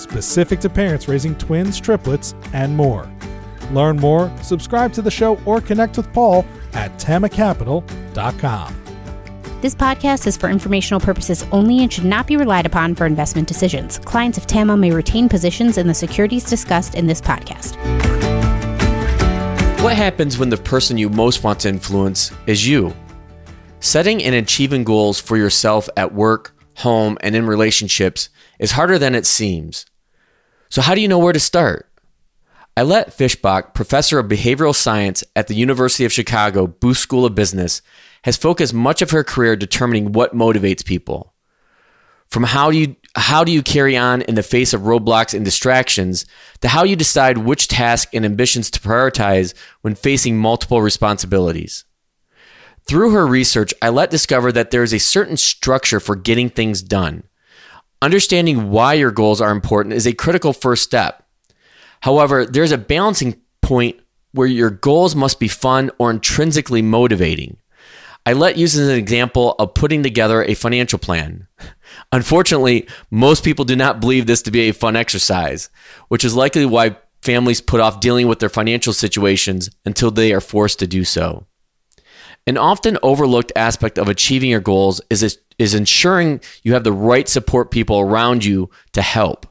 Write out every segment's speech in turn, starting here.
specific to parents raising twins, triplets, and more. Learn more, subscribe to the show, or connect with Paul at tamacapital.com. This podcast is for informational purposes only and should not be relied upon for investment decisions. Clients of TAMA may retain positions in the securities discussed in this podcast. What happens when the person you most want to influence is you? Setting and achieving goals for yourself at work, home, and in relationships is harder than it seems. So, how do you know where to start? Ayelet Fishbach, professor of behavioral science at the University of Chicago Booth School of Business, has focused much of her career determining what motivates people. From how do you how do you carry on in the face of roadblocks and distractions to how you decide which tasks and ambitions to prioritize when facing multiple responsibilities. Through her research, I let discover that there is a certain structure for getting things done. Understanding why your goals are important is a critical first step. However, there's a balancing point where your goals must be fun or intrinsically motivating. Ayelet uses an example of putting together a financial plan. Unfortunately, most people do not believe this to be a fun exercise, which is likely why families put off dealing with their financial situations until they are forced to do so. An often overlooked aspect of achieving your goals is, is ensuring you have the right support people around you to help.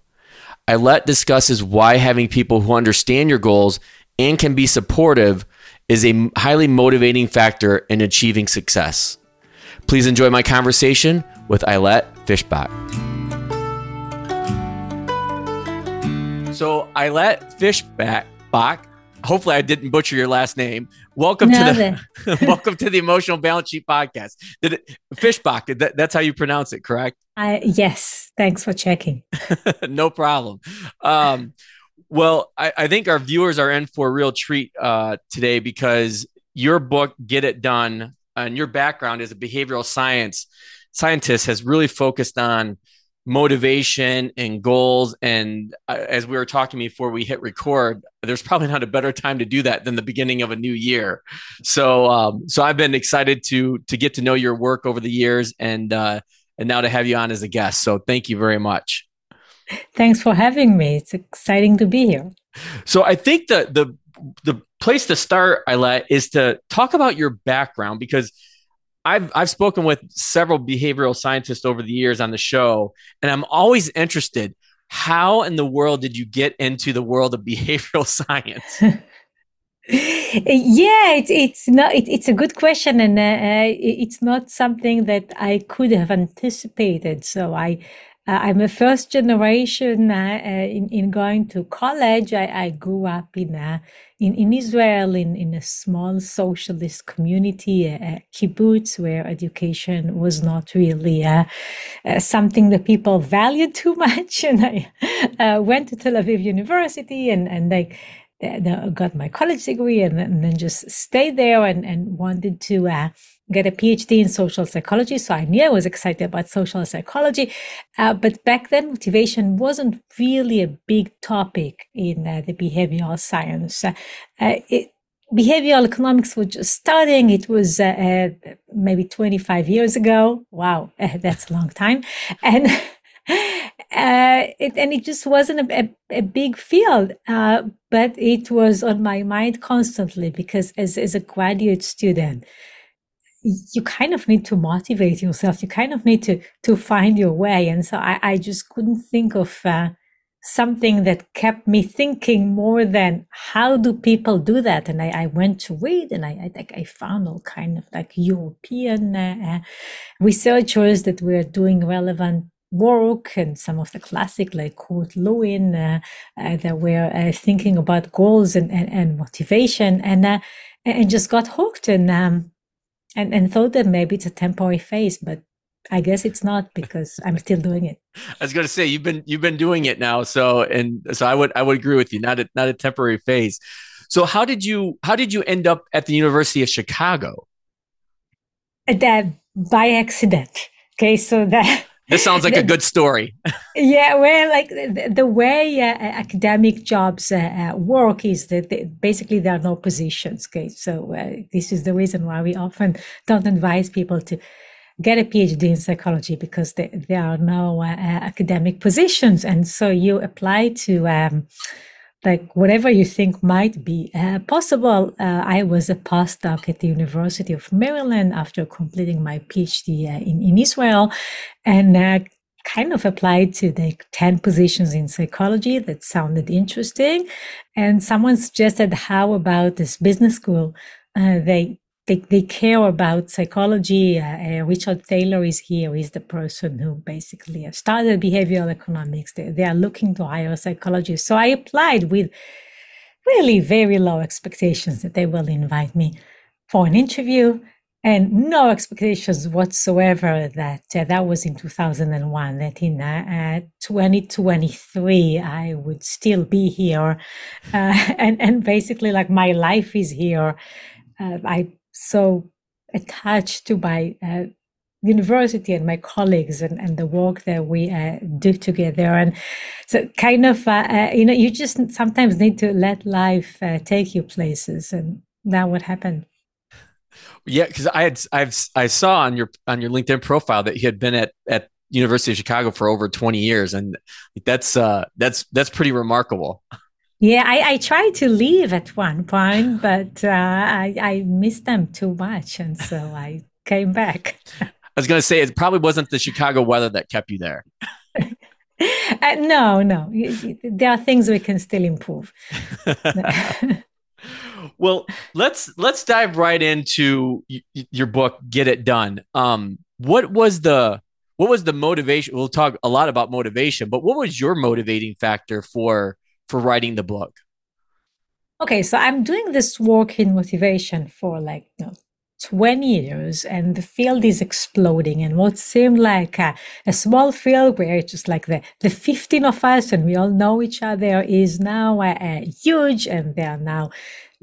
Ayelet discusses why having people who understand your goals and can be supportive is a highly motivating factor in achieving success. Please enjoy my conversation with Ayelet Fishbach. So, Ayelet Fishbach, hopefully I didn't butcher your last name. Welcome to the welcome to the Emotional Balance Sheet Podcast. Did it, Fishbach? That, that's how you pronounce it, correct? I yes. Thanks for checking. no problem. Um, well, I, I, think our viewers are in for a real treat uh, today because your book, Get It Done, and your background as a behavioral science scientist has really focused on motivation and goals. And uh, as we were talking before we hit record, there's probably not a better time to do that than the beginning of a new year. So, um, so I've been excited to to get to know your work over the years, and uh, and now to have you on as a guest. So, thank you very much. Thanks for having me. It's exciting to be here. So, I think the the the place to start, Ayelet, is to talk about your background because I've I've spoken with several behavioral scientists over the years on the show, and I'm always interested. How in the world did you get into the world of behavioral science? yeah, it's it's not it, it's a good question, and uh, uh it's not something that I could have anticipated. So I I'm a first generation uh, uh, in, in going to college. I, I grew up in, uh, in, in Israel in, in a small socialist community, a, kibbutz, where education was not really uh, uh, something that people valued too much. And I went to Tel Aviv University and, and I got my college degree and, and then just stayed there and, and wanted to get a PhD in social psychology. So I knew I was excited about social psychology. Uh, but back then, motivation wasn't really a big topic in uh, the behavioral science. Uh, it, behavioral economics was just starting. It was uh, uh, maybe 25 years ago. Wow, that's a long time. And Uh, it, and it just wasn't a, a, a big field, uh, but it was on my mind constantly because as, as a graduate student, you kind of need to motivate yourself. You kind of need to to find your way. And so I, I just couldn't think of uh, something that kept me thinking more than how do people do that. And I, I went to read, and I I, I found all kind of like European uh, uh, researchers that were doing relevant work and some of the classic like Kurt Lewin uh, uh, that were uh, thinking about goals and, and, and motivation and uh, and just got hooked and um, and, and thought that maybe it's a temporary phase, but I guess it's not because I'm still doing it. I was going to say you've been you've been doing it now, so and so I would I would agree with you. Not a not a temporary phase. So how did you how did you end up at the University of Chicago? That by accident. Okay, so that this sounds like a good story. yeah, well, like the, the way uh, academic jobs uh, uh, work is that they, basically there are no positions. Okay, so uh, this is the reason why we often don't advise people to get a PhD in psychology because there, there are no uh, academic positions, and so you apply to. Um, like whatever you think might be uh, possible. Uh, I was a postdoc at the University of Maryland after completing my PhD uh, in, in Israel and uh, kind of applied to the 10 positions in psychology that sounded interesting. And someone suggested, how about this business school? Uh, they they, they care about psychology. Uh, uh, Richard Thaler is here. He's the person who basically started behavioral economics. They, they are looking to hire psychologists. So I applied with really very low expectations that they will invite me for an interview and no expectations whatsoever that uh, that was in 2001 that in uh, 2023 i would still be here uh, and and basically like my life is here uh, i so attached to my uh, university and my colleagues and, and the work that we uh, do together. And so kind of uh, uh you know you just sometimes need to let life uh, take you places. And that would happen yeah because i had i've i saw on your on your linkedin profile that you had been at at university of chicago for over 20 years. And that's uh that's that's pretty remarkable yeah, I, I tried to leave at one point, but uh, I, I missed them too much. And so I came back. I was going to say, it probably wasn't the Chicago weather that kept you there. uh, no, no. There are things we can still improve. well, let's let's dive right into y- your book, Get It Done. Um, what was the what was the motivation? We'll talk a lot about motivation, but what was your motivating factor for for writing the book? Okay, so I'm doing this work in motivation for like you know, 20 years and the field is exploding and what seemed like a, a, small field where it's just like the, the 15 of us and we all know each other is now uh, uh, huge and there are now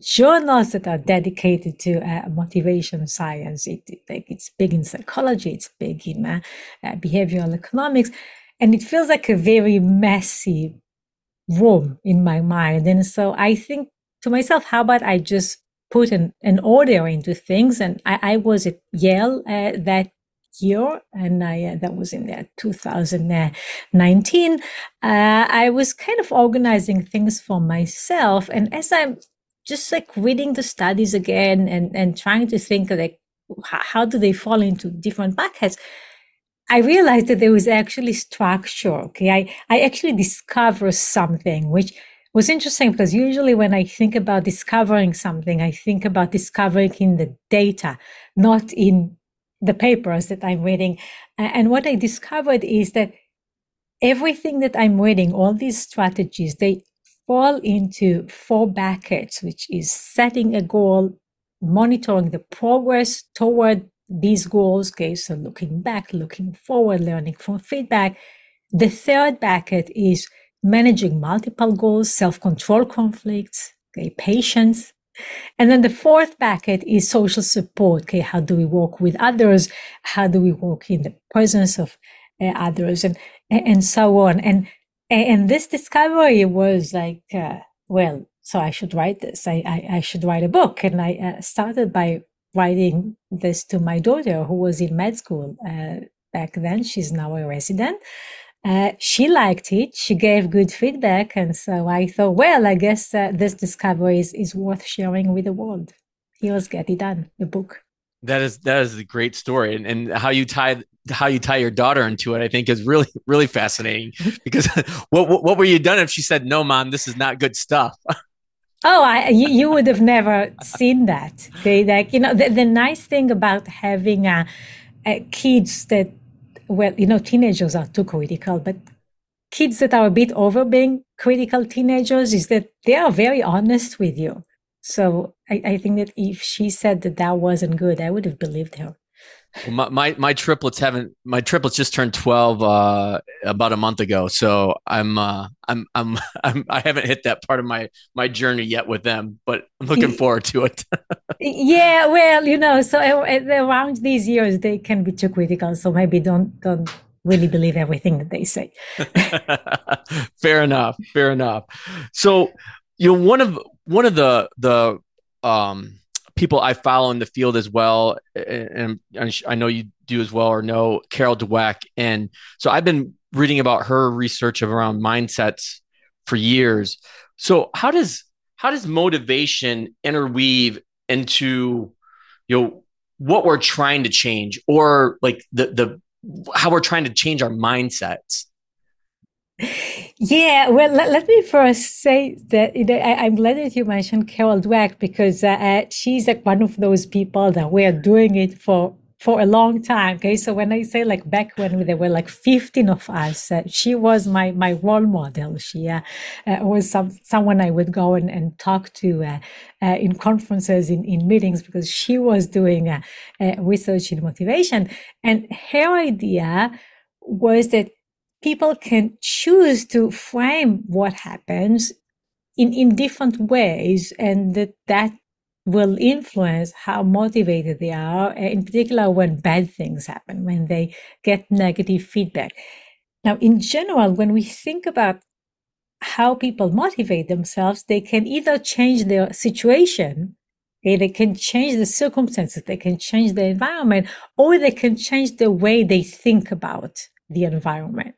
journals that are dedicated to uh, motivation science it, it, like it's big in psychology it's big in uh, uh, behavioral economics and it feels like a very messy room in my mind. And so I think to myself, how about I just put an, an order into things? And I, I was at Yale uh, that year, and I, uh, that was in the 2019. Uh, I was kind of organizing things for myself. And as I'm just like reading the studies again and, and trying to think like, how do they fall into different buckets? I realized that there was actually structure. Okay. I, I actually discovered something which was interesting because usually when I think about discovering something, I think about discovering in the data, not in the papers that I'm reading. And what I discovered is that everything that I'm reading, all these strategies, they fall into four buckets, which is setting a goal, monitoring the progress toward these goals, okay, so looking back, looking forward, learning from feedback. The third bucket is managing multiple goals, self-control conflicts, okay, patience. And then the fourth bucket is social support. Okay, how do we work with others? How do we work in the presence of uh, others, and and so on. And and this discovery was like, uh, well, so I should write this. I, I, I should write a book, and I uh, started by writing this to my daughter who was in med school uh, back then. She's now a resident. Uh, she liked it. She gave good feedback. And so I thought, well, I guess uh, this discovery is, is worth sharing with the world. Here's Get It Done, the book. That is that is a great story, and, and how you tie how you tie your daughter into it, I think, is really really fascinating. Because what, what what were you done if she said, "No, mom, this is not good stuff"? Oh, I, you, you, would have never seen that. Okay, like you know, the, the nice thing about having uh, kids that, well, you know, teenagers are too critical, but kids that are a bit over being critical teenagers is that they are very honest with you. So I, I think that if she said that that wasn't good, I would have believed her. My, my, my triplets haven't my triplets just turned 12 uh, about a month ago so I'm, uh, I'm I'm I'm I haven't hit that part of my my journey yet with them but I'm looking forward to it. yeah, well, you know, so around these years they can be too critical so maybe don't don't really believe everything that they say. fair enough. Fair enough. So, you know, one of one of the the um, people I follow in the field as well, and, and I know you do as well or know Carol Dweck, and so I've been reading about her research of around mindsets for years. So, how does how does motivation interweave into you know what we're trying to change or like the the how we're trying to change our mindsets yeah, well, let, let, me first say that you know, I, am glad that you mentioned Carol Dweck because uh, uh, she's like one of those people that we are doing it for for a long time. Okay, so when I say like back when there were like 15 of us, uh, she was my my role model. She uh, uh, was some someone I would go and, and talk to uh, uh, in conferences, in, in meetings, because she was doing research in motivation. And her idea was that people can choose to frame what happens in, in different ways and that that will influence how motivated they are, eh, in particular when bad things happen, when they get negative feedback. Now, in general, when we think about how people motivate themselves, they can either change their situation, okay, they can change the circumstances, they can change the environment, or they can change the way they think about the environment.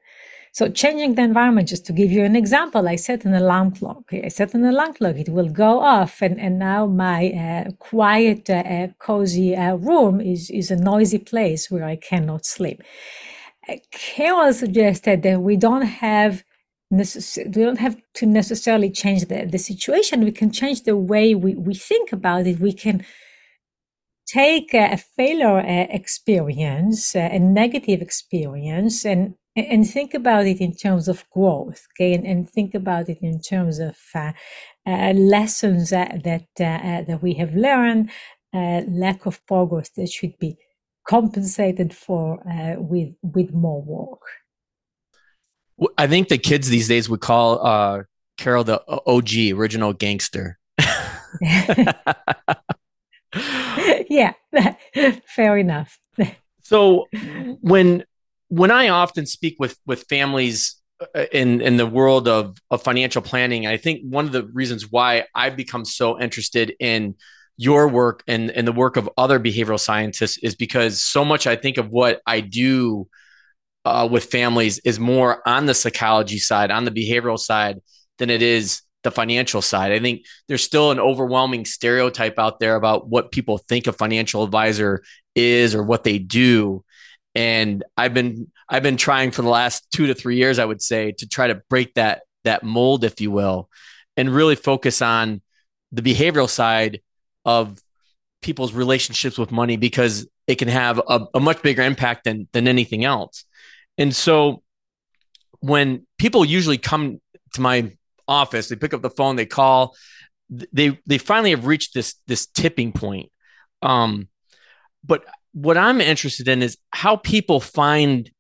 So changing the environment, just to give you an example, I set an alarm clock. I set an alarm clock. It will go off. And, and now my uh, quiet, uh, cozy uh, room is, is a noisy place where I cannot sleep. Uh, Carol suggested that we don't have necess- we don't have to necessarily change the, the situation. We can change the way we, we think about it. We can take a, failure uh, experience, uh, a negative experience, and and think about it in terms of growth, okay, and, and think about it in terms of uh, uh, lessons that that, uh, uh that we have learned, uh, lack of progress that should be compensated for uh, with with more work. I think the kids these days would call Carol the OG, original gangster. yeah, fair enough. So when when I often speak with with families uh, in in the world of of financial planning, I think one of the reasons why I've become so interested in your work and, and the work of other behavioral scientists is because so much I think of what I do uh, with families is more on the psychology side, on the behavioral side, than it is the financial side. I think there's still an overwhelming stereotype out there about what people think a financial advisor is or what they do and I've been I've been trying for the last two to three years, I would say, to try to break that that mold, if you will, and really focus on the behavioral side of people's relationships with money because it can have a, a much bigger impact than than anything else. And so when people usually come to my office, they pick up the phone, they call, they they finally have reached this this tipping point. Um, but what I'm interested in is how people find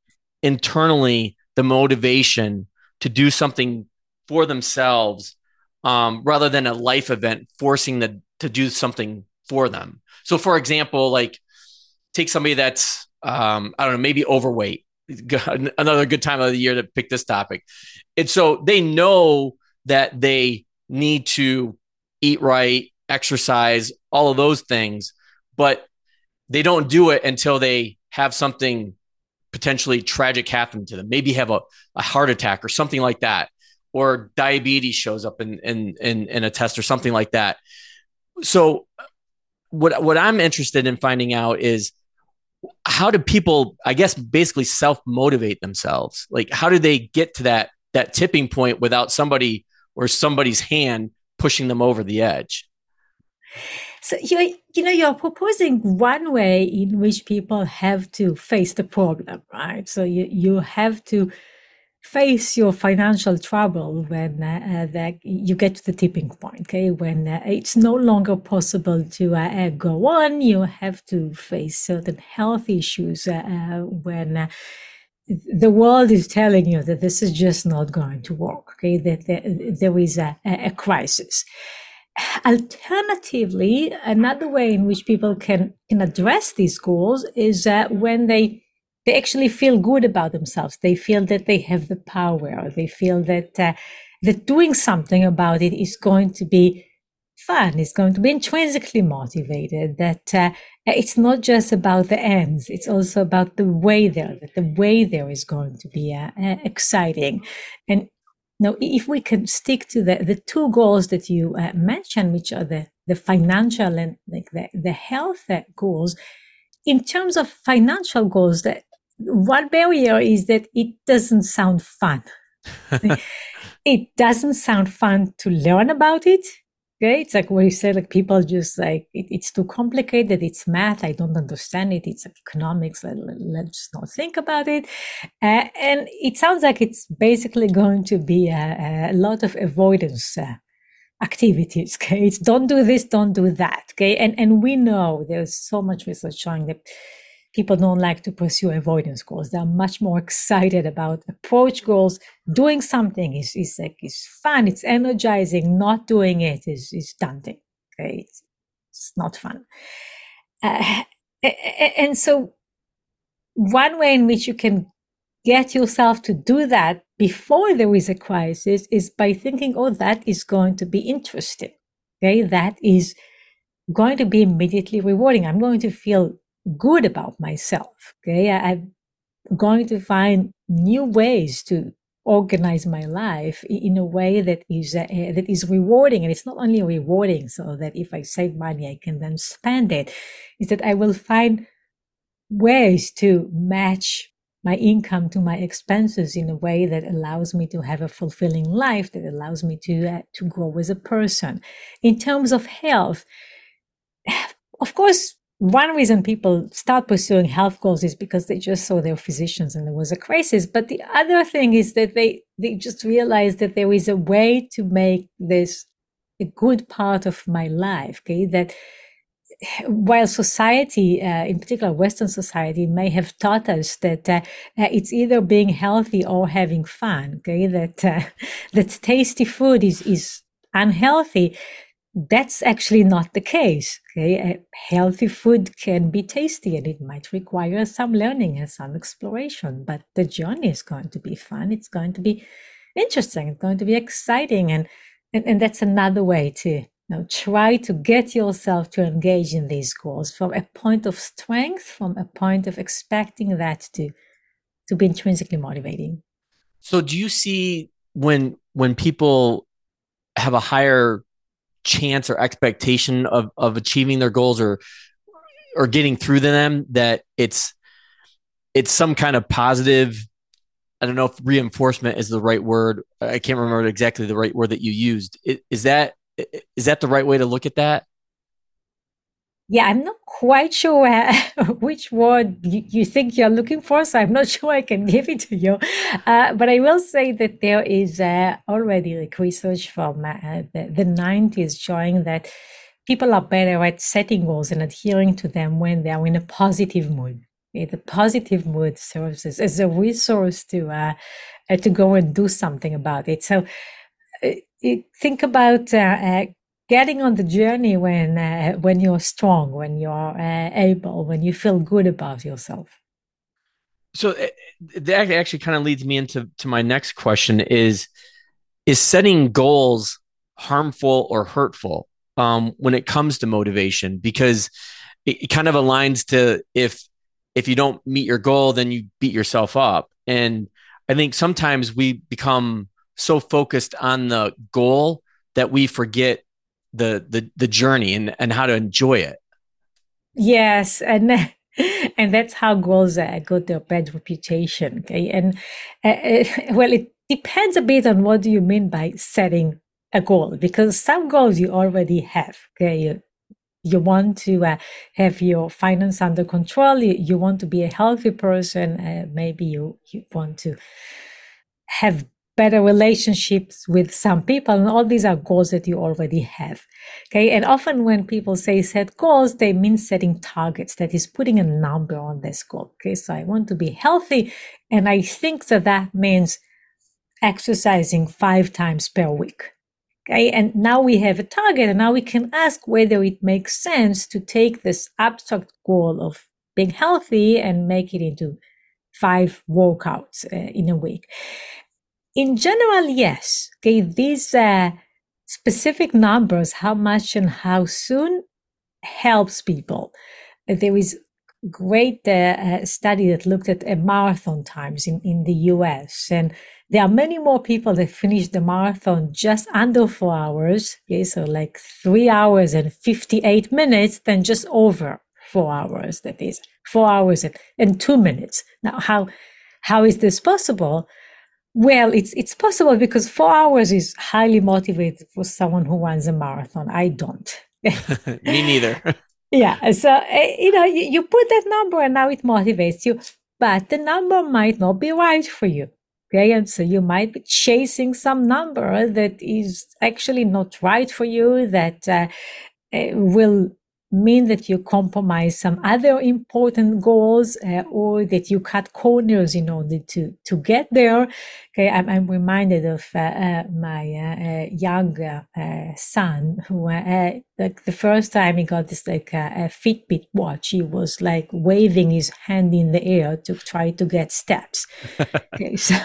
internally the motivation to do something for themselves um, rather than a life event forcing them to do something for them. So, for example, like take somebody that's um, I don't know, maybe overweight. Another good time of the year to pick this topic. And so they know that they need to eat right, exercise, all of those things, but they don't do it until they have something potentially tragic happen to them. Maybe have a, a heart attack or something like that, or diabetes shows up in, in, in, in a test or something like that. So what, what I'm interested in finding out is how do people, I guess, basically self motivate themselves? Like, how do they get to that, that tipping point without somebody or somebody's hand pushing them over the edge? So you you know you're proposing one way in which people have to face the problem, right? So you you have to face your financial trouble when uh, that you get to the tipping point okay? When uh, it's no longer possible to uh, uh go on you have to face certain health issues uh, uh, when the world is telling you that this is just not going to work okay? That there, there is a, a crisis alternatively another way in which people can can address these goals is when they they actually feel good about themselves. They feel that they have the power. They feel that uh, that doing something about it is going to be fun. It's going to be intrinsically motivated. That uh, it's not just about the ends. It's also about the way there. That the way there is going to be uh exciting. And now, if we can stick to the the two goals that you uh, mentioned, which are the the financial and like the the health uh, goals. In terms of financial goals, that one barrier is that it doesn't sound fun. it doesn't sound fun to learn about it. Okay, it's like what you said, like people just like it, it's too complicated. It's math. I don't understand it. It's economics. Let, let, us not think about it. Uh, and it sounds like it's basically going to be a, a lot of avoidance uh, activities. Okay, it's don't do this, don't do that. Okay, and and we know there's so much research showing that people don't like to pursue avoidance goals. They're much more excited about approach goals. Doing something is, is like is fun, it's energizing. Not doing it is is daunting. Okay, it's, it's not fun. Uh, and so, one way in which you can get yourself to do that before there is a crisis is by thinking, "Oh, that is going to be interesting." Okay, that is going to be immediately rewarding. I'm going to feel good about myself. Okay. I, am going to find new ways to organize my life in a way that is uh, that is rewarding and it's not only rewarding so that if i save money i can then spend it is that i will find ways to match my income to my expenses in a way that allows me to have a fulfilling life that allows me to uh, to grow as a person in terms of health of course one reason people start pursuing health goals is because they just saw their physicians and there was a crisis. But the other thing is that they, they just realized that there is a way to make this a good part of my life. Okay. That while society, uh, in particular Western society, may have taught us that uh, it's either being healthy or having fun. Okay. That, uh, that tasty food is, is unhealthy that's actually not the case. Okay, healthy food can be tasty and it might require some learning and some exploration, but the journey is going to be fun. It's going to be interesting. It's going to be exciting, and and, and that's another way to you know, try to get yourself to engage in these goals from a point of strength, from a point of expecting that to to be intrinsically motivating. So, do you see when when people have a higher chance or expectation of of achieving their goals or or getting through to them that it's it's some kind of positive i don't know if reinforcement is the right word. I can't remember exactly the right word that you used. Is that is that the right way to look at that yeah, I'm not quite sure uh, which word you, you, think you're looking for, so I'm not sure I can give it to you. Uh, but I will say that there is uh, already like research from uh, the, the 90s showing that people are better at setting goals and adhering to them when they are in a positive mood. The positive mood serves as, as a resource to uh, uh, to go and do something about it. So think about getting on the journey when uh, when you're strong, when you're uh, able, when you feel good about yourself. So uh, that actually kind of leads me into to my next question: is is setting goals harmful or hurtful um, when it comes to motivation? Because it, it kind of aligns to if if you don't meet your goal, then you beat yourself up, and I think sometimes we become so focused on the goal that we forget the the the journey and and how to enjoy it. Yes, and and that's how goals got their bad reputation. Okay, and uh, uh, well, it depends a bit on what do you mean by setting a goal because some goals you already have. Okay, you, you want to uh, have your finance under control. You, you, want to be a healthy person. Uh, maybe you you want to have better relationships with some people. And all these are goals that you already have. Okay. And often when people say set goals, they mean setting targets, that is putting a number on this goal. Okay. So I want to be healthy. And I think that that means exercising five times per week. Okay. And now we have a target and now we can ask whether it makes sense to take this abstract goal of being healthy and make it into five workouts uh, in a week. In general, yes. Okay. These, uh, specific numbers, how much and how soon helps people. There is great uh, uh, study that looked at uh, marathon times in, in the US and there are many more people that finish the marathon just under four hours. Okay, so like three hours and 58 minutes than just over four hours. That is four hours and, and two minutes. Now, how, how is this possible? Well, it's, it's possible because four hours is highly motivated for someone who runs a marathon. I don't. Me neither. yeah. So, uh, you know, you, put that number and now it motivates you, but the number might not be right for you. Okay. And so you might be chasing some number that is actually not right for you, that uh, uh will mean that you compromise some other important goals uh, or that you cut corners in order to to get there. Okay i'm, I'm reminded of uh, uh, my uh, uh, young uh, son who like the first time he got this like a fitbit watch he was like waving his hand in the air to try to get steps. Okay so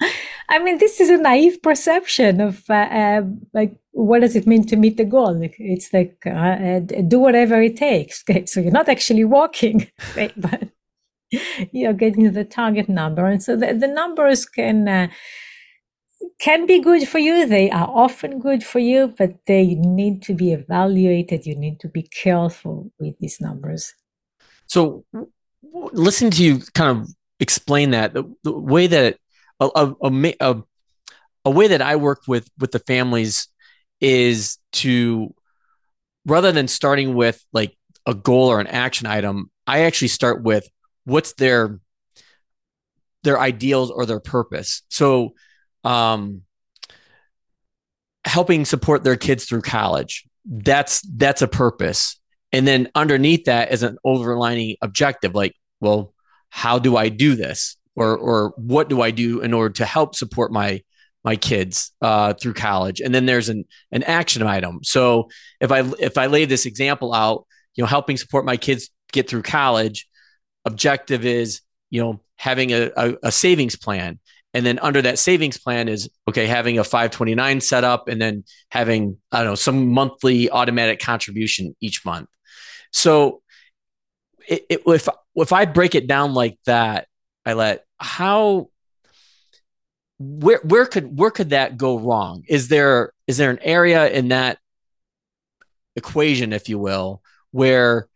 I mean, this is a naive perception of uh, uh, like what does it mean to meet the goal? It's like uh, uh do whatever it takes. Okay? So you're not actually walking, right? but you're getting the target number, and so the, the numbers can uh, can be good for you. They are often good for you, but they need to be evaluated. You need to be careful with these numbers. So, listening to you kind of explain that the, the way that a, a, a, a way that I work with with the families is to rather than starting with like a goal or an action item, I actually start with what's their their ideals or their purpose. So, um, helping support their kids through college that's that's a purpose and then underneath that is an overlining objective like well how do i do this or or what do I do in order to help support my my kids uh, through college? And then there's an an action item. So if I if I lay this example out, you know, helping support my kids get through college, objective is you know having a, a, a savings plan. And then under that savings plan is okay, having a 529 set up and then having, I don't know, some monthly automatic contribution each month. So it, it, if, if I break it down like that, Ayelet how where where could where could that go wrong? Is there is there an area in that equation, if you will, where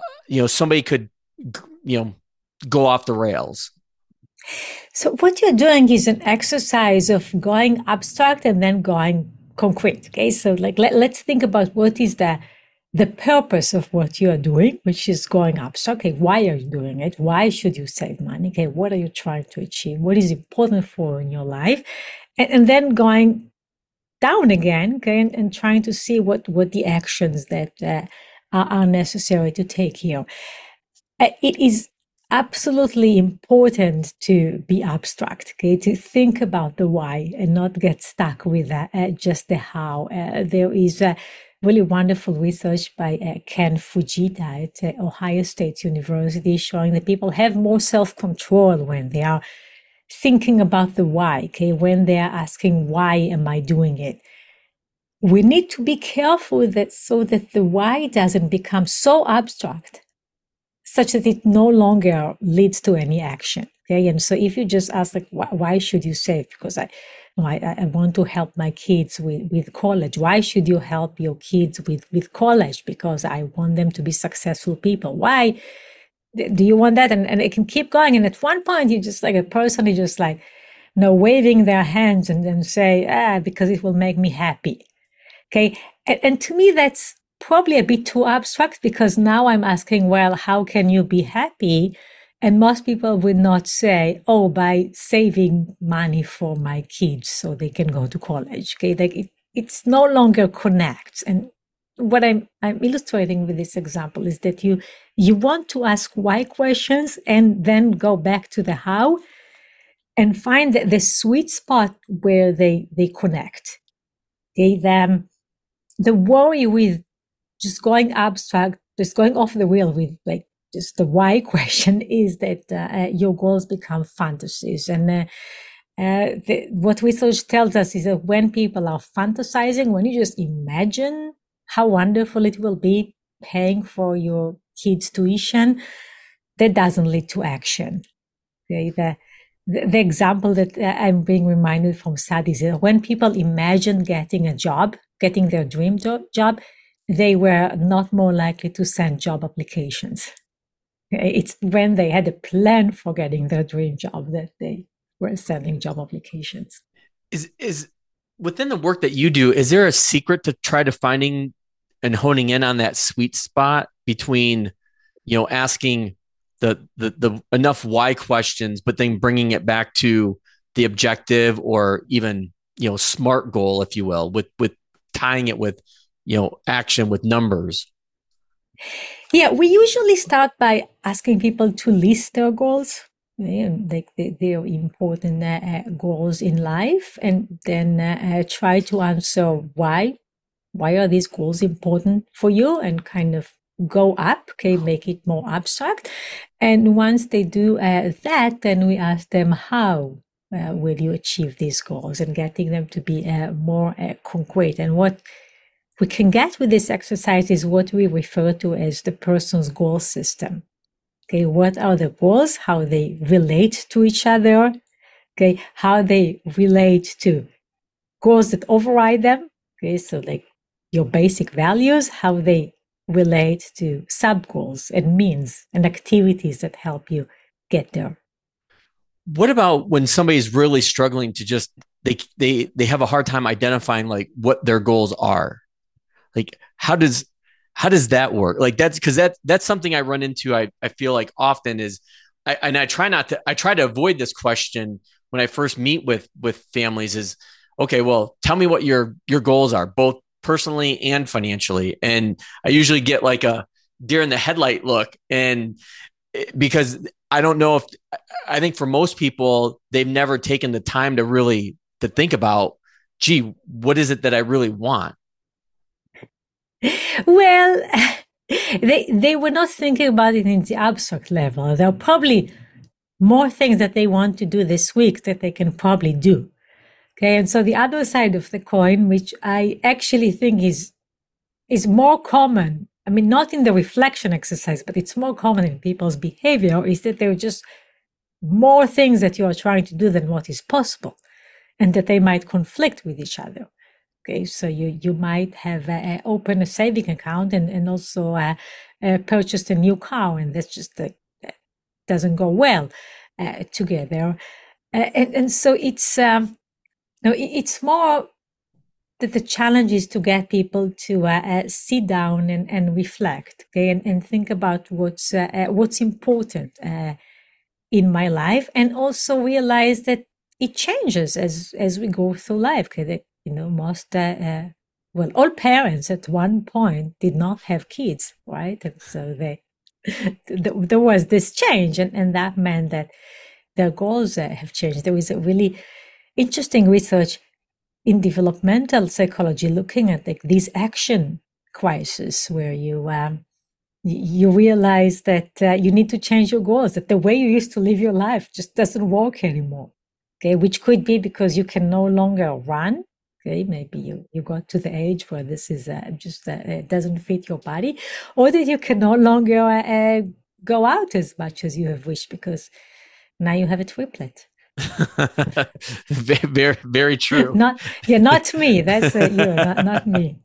uh, you know somebody could you know go off the rails? So what you're doing is an exercise of going abstract and then going concrete. Okay, so like let, let's think about what is the the purpose of what you are doing, which is going up. So, okay, why are you doing it? Why should you save money? Okay, what are you trying to achieve? What is important for in your life? And, and then going down again, okay, and, and, trying to see what, what the actions that uh, are, are necessary to take here. Uh, it is absolutely important to be abstract, okay, to think about the why and not get stuck with uh, just the how. Uh, there is a really wonderful research by uh, Ken Fujita at uh, Ohio State University showing that people have more self control when they are thinking about the why, okay, when they are asking, why am I doing it? We need to be careful that so that the why doesn't become so abstract such that it no longer leads to any action. Okay. And so if you just ask like, why, why should you save? Because I, I, I want to help my kids with, with college. Why should you help your kids with, with college? Because I want them to be successful people. Why do you want that? And, and it can keep going. And at one point, you just like a person is just like, you know, waving their hands and then say, ah, because it will make me happy. Okay. And, and to me, that's probably a bit too abstract because now I'm asking, well, how can you be happy? And most people would not say, oh, by saving money for my kids so they can go to college. Okay. Like it, it's no longer connects. And what I'm, I'm illustrating with this example is that you, you want to ask why questions and then go back to the how and find the, the sweet spot where they, they connect. Okay. The, the worry with just going abstract, just going off the wheel with like just the why question is that uh, uh, your goals become fantasies. And uh, uh, the, what research tells us is that when people are fantasizing, when you just imagine how wonderful it will be paying for your kids' tuition, that doesn't lead to action. The, the, the example that uh, I'm being reminded from studies is when people imagine getting a job, getting their dream job, job they were not more likely to send job applications. It's when they had a plan for getting their dream job that they were sending job applications. Is is within the work that you do, is there a secret to try to finding and honing in on that sweet spot between, you know, asking the the the enough why questions, but then bringing it back to the objective or even you know smart goal, if you will, with with tying it with you know action with numbers yeah we usually start by asking people to list their goals like their important uh, uh, goals in life and then uh, uh, try to answer why. Why are these goals important for you and kind of go up okay make it more abstract. And once they do uh, that then we ask them how uh, will you achieve these goals and getting them to be more concrete and what we can get with this exercise is what we refer to as the person's goal system. Okay, what are the goals? How they relate to each other? Okay, how they relate to goals that override them? Okay, so like your basic values, how they relate to sub goals and means and activities that help you get there. What about when somebody's really struggling to just they they they have a hard time identifying like what their goals are? Like how does how does that work? Like that's because that that's something i run into i, I feel like often is I, and i try not to i try to avoid this question when i first meet with with families is okay well tell me what your your goals are both personally and financially. And i usually get like a deer in the headlight look and eh, because i don't know if i think for most people they've never taken the time to really to think about gee what is it that i really want well, they they were not thinking about it in the abstract level. There are probably more things that they want to do this week that they can probably do. Okay, and so the other side of the coin, which I actually think is is more common. I mean, not in the reflection exercise, but it's more common in people's behavior, is that there are just more things that you are trying to do than what is possible, and that they might conflict with each other. Okay, so you you might have uh, opened a saving account and and also uh, uh, purchased a new car, and that's just uh, doesn't go well uh, together, uh, and and so it's um, no, it's more that the challenge is to get people to uh, sit down and, and reflect, okay, and, and think about what's what's important in my life, and also realize that it changes as as we go through life. Okay, you know, most, uh, uh, well, all parents at one point did not have kids, right? And so they, there was this change, and, and that meant that their goals uh, have changed. There was a really interesting research in developmental psychology looking at like these action crises where you um, you realize that uh, you need to change your goals that the way you used to live your life just doesn't work anymore okay which could be because you can no longer run okay maybe you you got to the age where this is uh, just uh, it doesn't fit your body or that you can no longer uh, uh go out as much as you have wished because now you have a triplet. Very very true. Not yeah not me that's uh, you not, not me.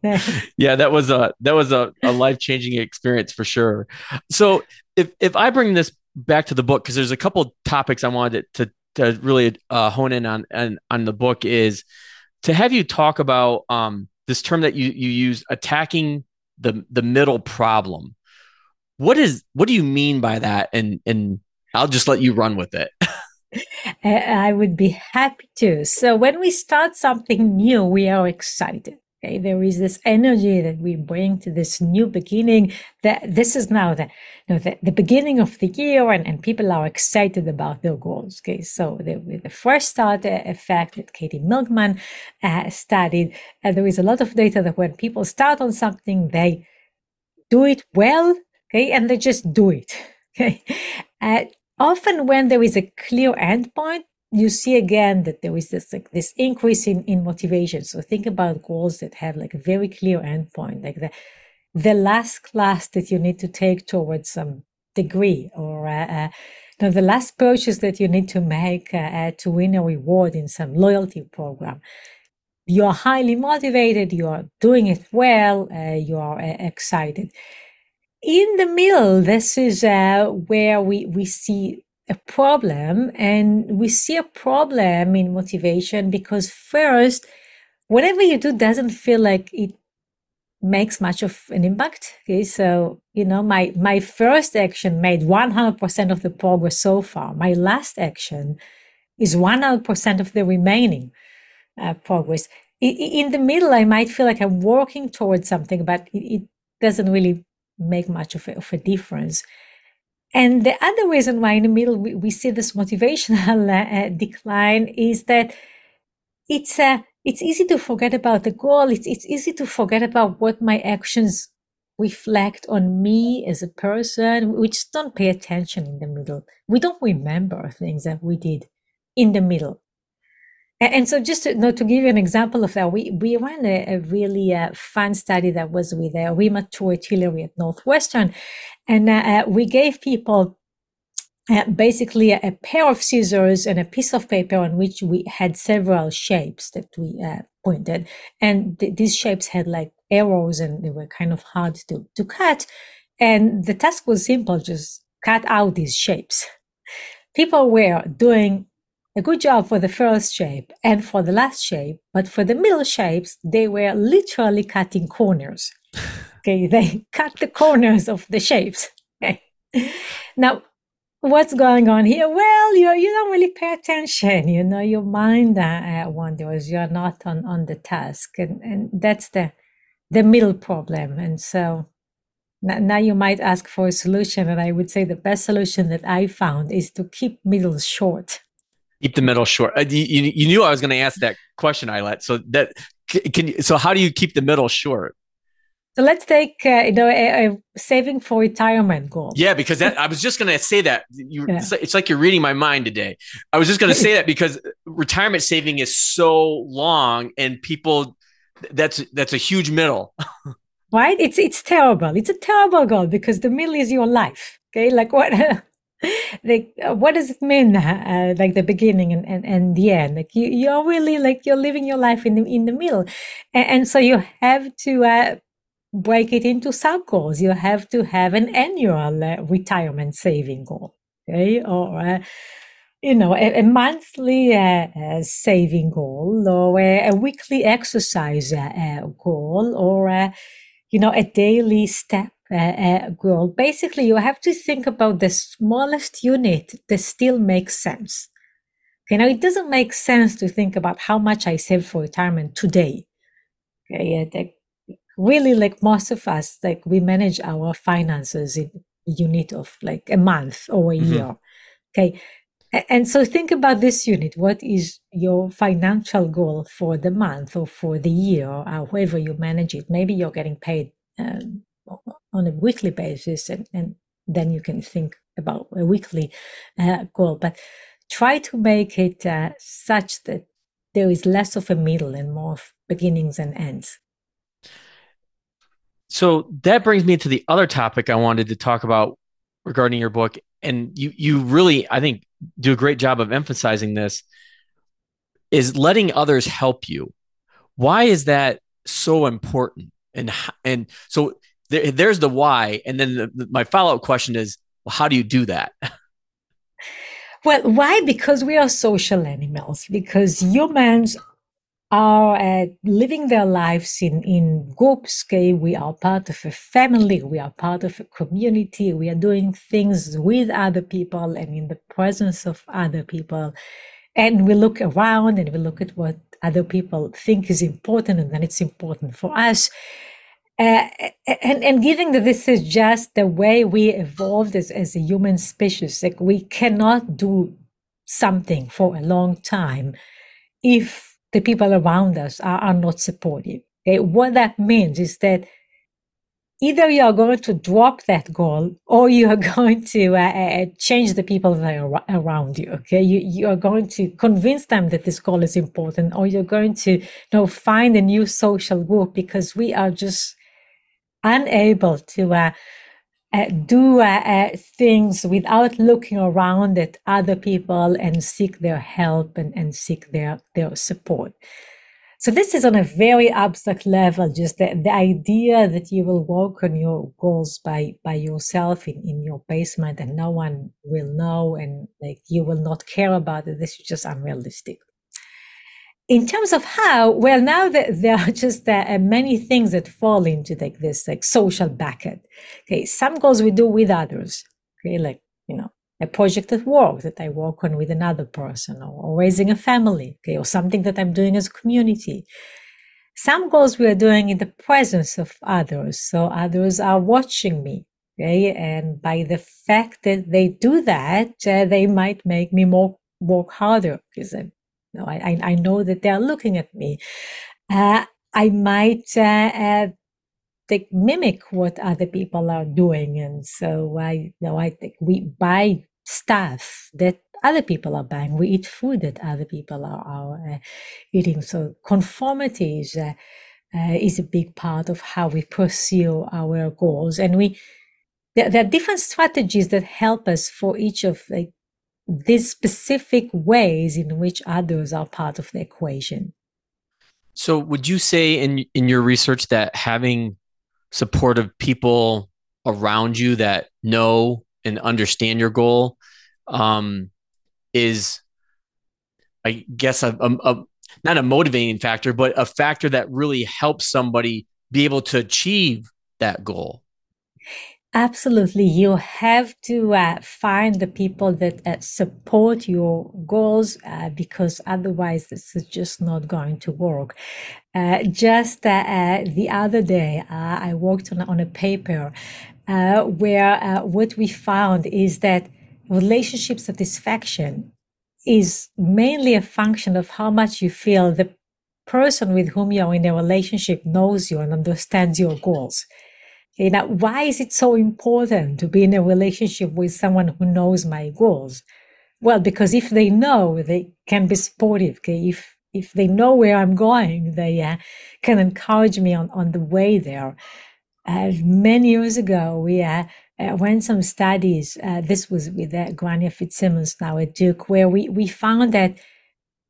Yeah that was a that was a, a life-changing experience for sure. So if if i bring this back to the book because there's a couple topics i wanted to to really uh, hone in on, on on the book is to have you talk about um, this term that you you use, attacking the the middle problem. What is what do you mean by that? And and I'll just let you run with it. I would be happy to. So when we start something new, we are excited. Okay, there is this energy that we bring to this new beginning. That this is now the, you know, the, the beginning of the year, and, and people are excited about their goals. Okay, so the, the first start effect that Katie Milkman uh, studied, uh, there is a lot of data that when people start on something, they do it well. Okay, and they just do it. Okay, uh, often when there is a clear endpoint, you see again that there is this like this increase in, in motivation. So think about goals that have like a very clear endpoint, like the the last class that you need to take towards some degree, or uh, uh, know, the last purchase that you need to make uh, uh to win a reward in some loyalty program. You are highly motivated. You are doing it well. Uh, you are uh, excited. In the middle, this is where we we see a problem and we see a problem in motivation because first whatever you do doesn't feel like it makes much of an impact okay? So you know my my first action made 100% of the progress so far. My last action is 100% of the remaining uh, progress. In, the middle i might feel like i'm working towards something but it, it doesn't really make much of a, of a difference and the other reason why in the middle we, we see this motivational uh, decline is that it's uh, it's easy to forget about the goal. It's it's easy to forget about what my actions reflect on me as a person. We just don't pay attention in the middle. We don't remember things that we did in the middle. And so, just to, you know, to give you an example of that, we, we ran a, a really uh, fun study that was with uh, Rima Touré-Tillery at Northwestern. And uh, uh, we gave people uh, basically a, a, pair of scissors and a piece of paper on which we had several shapes that we uh, pointed. And th- these shapes had like arrows and they were kind of hard to, to cut. And the task was simple just cut out these shapes. People were doing a good job for the first shape and for the last shape, but for the middle shapes, they were literally cutting corners. Okay, they cut the corners of the shapes. Okay. Now, what's going on here? Well, you you don't really pay attention. You know, your mind uh, wanders. You're not on on the task, and and that's the the middle problem. And so now you might ask for a solution, and I would say the best solution that I found is to keep middle short. Keep the middle short. Uh, you, you, knew I was going to ask that question, Ayelet. So that can you, so how do you keep the middle short? So let's take uh, you know a, a, saving for retirement goal. Yeah, because that, I was just going to say that you, yeah. it's, like, it's, like, you're reading my mind today. I was just going to say that because retirement saving is so long, and people that's that's a huge middle. right? It's it's terrible. It's a terrible goal because the middle is your life. Okay, like what like uh, what does it mean uh, like the beginning and, and, and the end? Like you you're really like you're living your life in the in the middle. And, and so you have to uh, break it into sub goals you have to have an annual uh, retirement saving goal okay? Or uh, you know a, a monthly uh, saving goal or a, a weekly exercise goal or you know a daily step uh, uh, goal. Basically, you have to think about the smallest unit that still makes sense. Okay, now it doesn't make sense to think about how much I save for retirement today. Okay, like really, like most of us, like we manage our finances in a unit of like a month or a mm-hmm. year. Okay, and so think about this unit. What is your financial goal for the month or for the year, or however you manage it? Maybe you're getting paid um, on a weekly basis, and, and then you can think about a weekly uh, goal. But try to make it uh, such that there is less of a middle and more of beginnings and ends. So that brings me to the other topic I wanted to talk about regarding your book. And you, you really, I think, do a great job of emphasizing this is letting others help you. Why is that so important? And, and so there, there's the why. And then the, the, my follow up question is, well, how do you do that? Well, why? Because we are social animals, because humans are uh, living their lives in, in groups. Okay, we are part of a family, we are part of a community, we are doing things with other people and in the presence of other people. And we look around and we look at what other people think is important, and then it's important for us. Uh, and, and given that this is just the way we evolved as, as a human species, like we cannot do something for a long time if the people around us are, are not supportive. Okay? What that means is that either you are going to drop that goal or you are going to uh, uh, change the people that are around you. Okay. You, you are going to convince them that this goal is important or you're going to you know, find a new social group because we are just unable to uh, uh, do uh, uh, things without looking around at other people and seek their help and, and seek their, their support. So this is on a very abstract level, just the, the idea that you will work on your goals by, by yourself in, in your basement and no one will know and like you will not care about it. This is just unrealistic in terms of how, well, now that there are just many things that fall into like this like social bucket. Okay, some goals we do with others. Okay, like you know a project at work that I work on with another person, or, or raising a family. Okay, or something that I'm doing as a community. Some goals we are doing in the presence of others, so others are watching me. Okay, and by the fact that they do that, uh, they might make me more work harder because I'm no, I, I know that they are looking at me. Uh, I might uh, uh, take, mimic what other people are doing, and so I, you know, I think we buy stuff that other people are buying. We eat food that other people are, are uh, eating. So conformity is uh, uh, is a big part of how we pursue our goals, and we there, there, are different strategies that help us for each of these specific ways in which others are part of the equation. So, would you say in in your research that having supportive people around you that know and understand your goal um, is, I guess, a, a, a not a motivating factor, but a factor that really helps somebody be able to achieve that goal? Absolutely. You have to uh, find the people that uh, support your goals uh, because otherwise this is just not going to work. Uh, just uh, uh, the other day, I worked on, on a paper where what we found is that relationship satisfaction is mainly a function of how much you feel the person with whom you're in a relationship knows you and understands your goals. Okay, now, why is it so important to be in a relationship with someone who knows my goals? Well, because if they know, they can be supportive. Okay, if if they know where I'm going, they uh, can encourage me on, on the way there. Uh, many years ago, we uh, uh, ran some studies. Uh, this was with uh, Gráinne Fitzsimons now at Duke, where we, we found that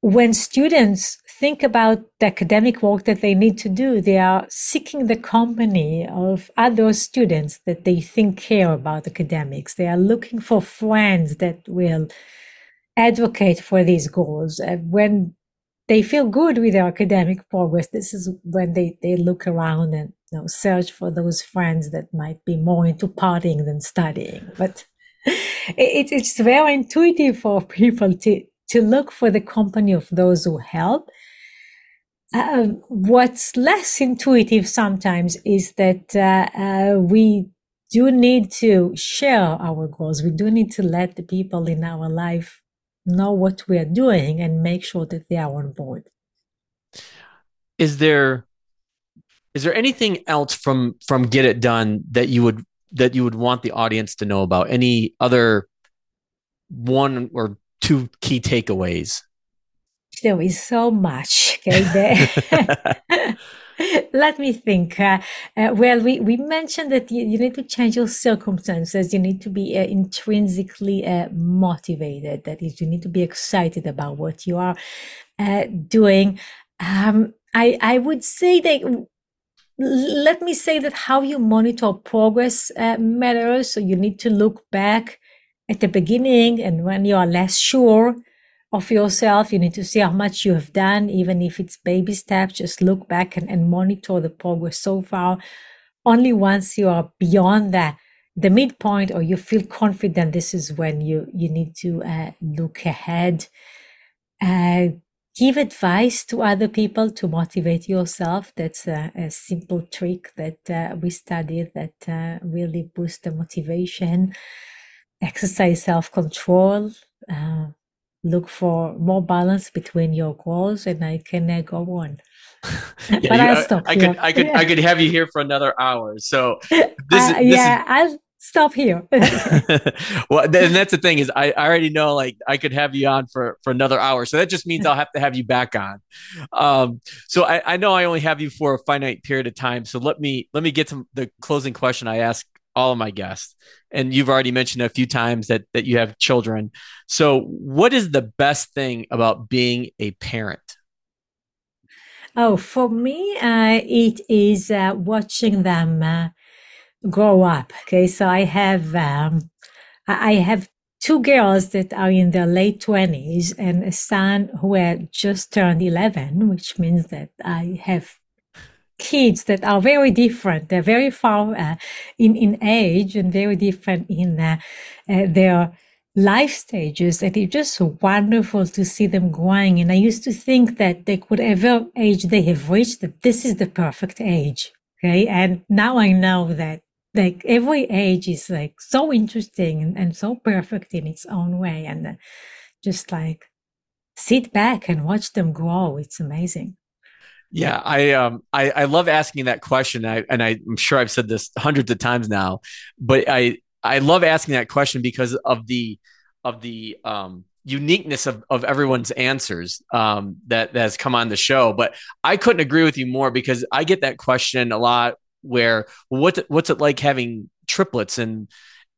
when students think about the academic work that they need to do, they are seeking the company of other students that they think care about academics. They are looking for friends that will advocate for these goals. And when they feel good with their academic progress, this is when they, they look around and you know, search for those friends that might be more into partying than studying. But it, it's very intuitive for people to to look for the company of those who help. Uh, what's less intuitive sometimes is that uh, uh, we do need to share our goals. We do need to let the people in our life know what we are doing and make sure that they are on board. Is there is there anything else from from Get It Done that you would that you would want the audience to know about? Any other one or two key takeaways? There is so much. Okay, Let me think. Uh, uh, well, we, we mentioned that you, you, need to change your circumstances. You need to be uh, intrinsically uh, motivated. That is, you need to be excited about what you are uh, doing. Um, I I would say that let me say that how you monitor progress uh, matters. So you need to look back at the beginning and when you are less sure of yourself. You need to see how much you have done, even if it's baby steps. Just look back and, and monitor the progress so far. Only once you are beyond that, the midpoint, or you feel confident, this is when you you need to uh, look ahead. Uh, give advice to other people to motivate yourself. That's a, a simple trick that uh, we studied that uh, really boosts the motivation. Exercise self control. Uh, look for more balance between your goals, and I can uh, go on. yeah, but I'll stop. I, I could, I could, I could have you here for another hour. So this, uh, this yeah, is... I'll stop here. well, and that's the thing is I, I already know like I could have you on for for another hour, so that just means I'll have to have you back on. Um, so I, I know I only have you for a finite period of time. So let me let me get to the closing question I ask all of my guests, and you've already mentioned a few times that that you have children. So what is the best thing about being a parent? Oh, for me, uh, it is uh, watching them uh, grow up. Okay, so I have um, I have two girls that are in their late twenties and a son who had just turned eleven, which means that I have kids that are very different. They're very far uh, in in age and very different in uh, uh, their life stages. And it's just wonderful to see them growing. And i used to think that they whatever age they have reached that this is the perfect age okay? And now i know that like every age is like so interesting and, and so perfect in its own way. And uh, just like sit back and watch them grow. It's amazing yeah, I um I, I love asking that question. I, and I, I'm sure I've said this hundreds of times now, but I I love asking that question because of the of the um, uniqueness of, of everyone's answers um, that, that has come on the show. But I couldn't agree with you more because I get that question a lot where well, what's it like having triplets and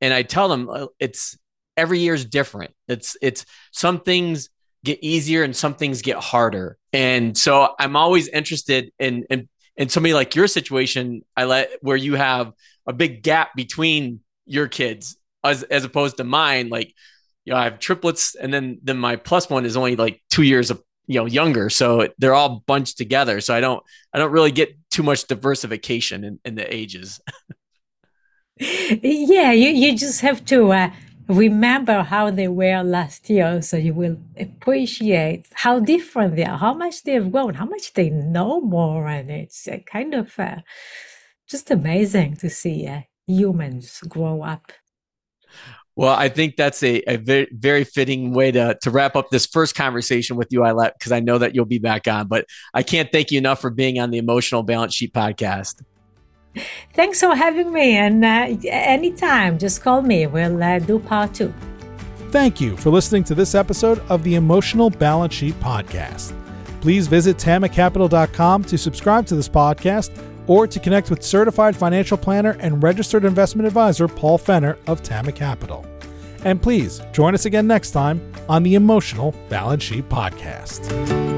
and I tell them uh, it's every year is different. It's it's some things get easier and some things get harder. And so I'm always interested in in in somebody like your situation, Ayelet where you have a big gap between your kids as as opposed to mine. Like you know i have triplets and then then my plus one is only like two years of you know younger. So they're all bunched together. So i don't i don't really get too much diversification in, in the ages. Yeah you, you just have to uh, remember how they were last year so you will appreciate how different they are how much they have grown how much they know more and it's kind of uh, just amazing to see uh, humans grow up. Well, I think that's a, a very, very fitting way to, to wrap up this first conversation with you, Ayelet, because I know that you'll be back on. But I can't thank you enough for being on the Emotional Balance Sheet podcast. Thanks for having me. And uh, anytime, just call me. We'll uh, do part two. Thank you for listening to this episode of the Emotional Balance Sheet podcast. Please visit tamacapital.com to subscribe to this podcast or to connect with certified financial planner and registered investment advisor Paul Fenner of Tama Capital. And please join us again next time on the Emotional Balance Sheet Podcast.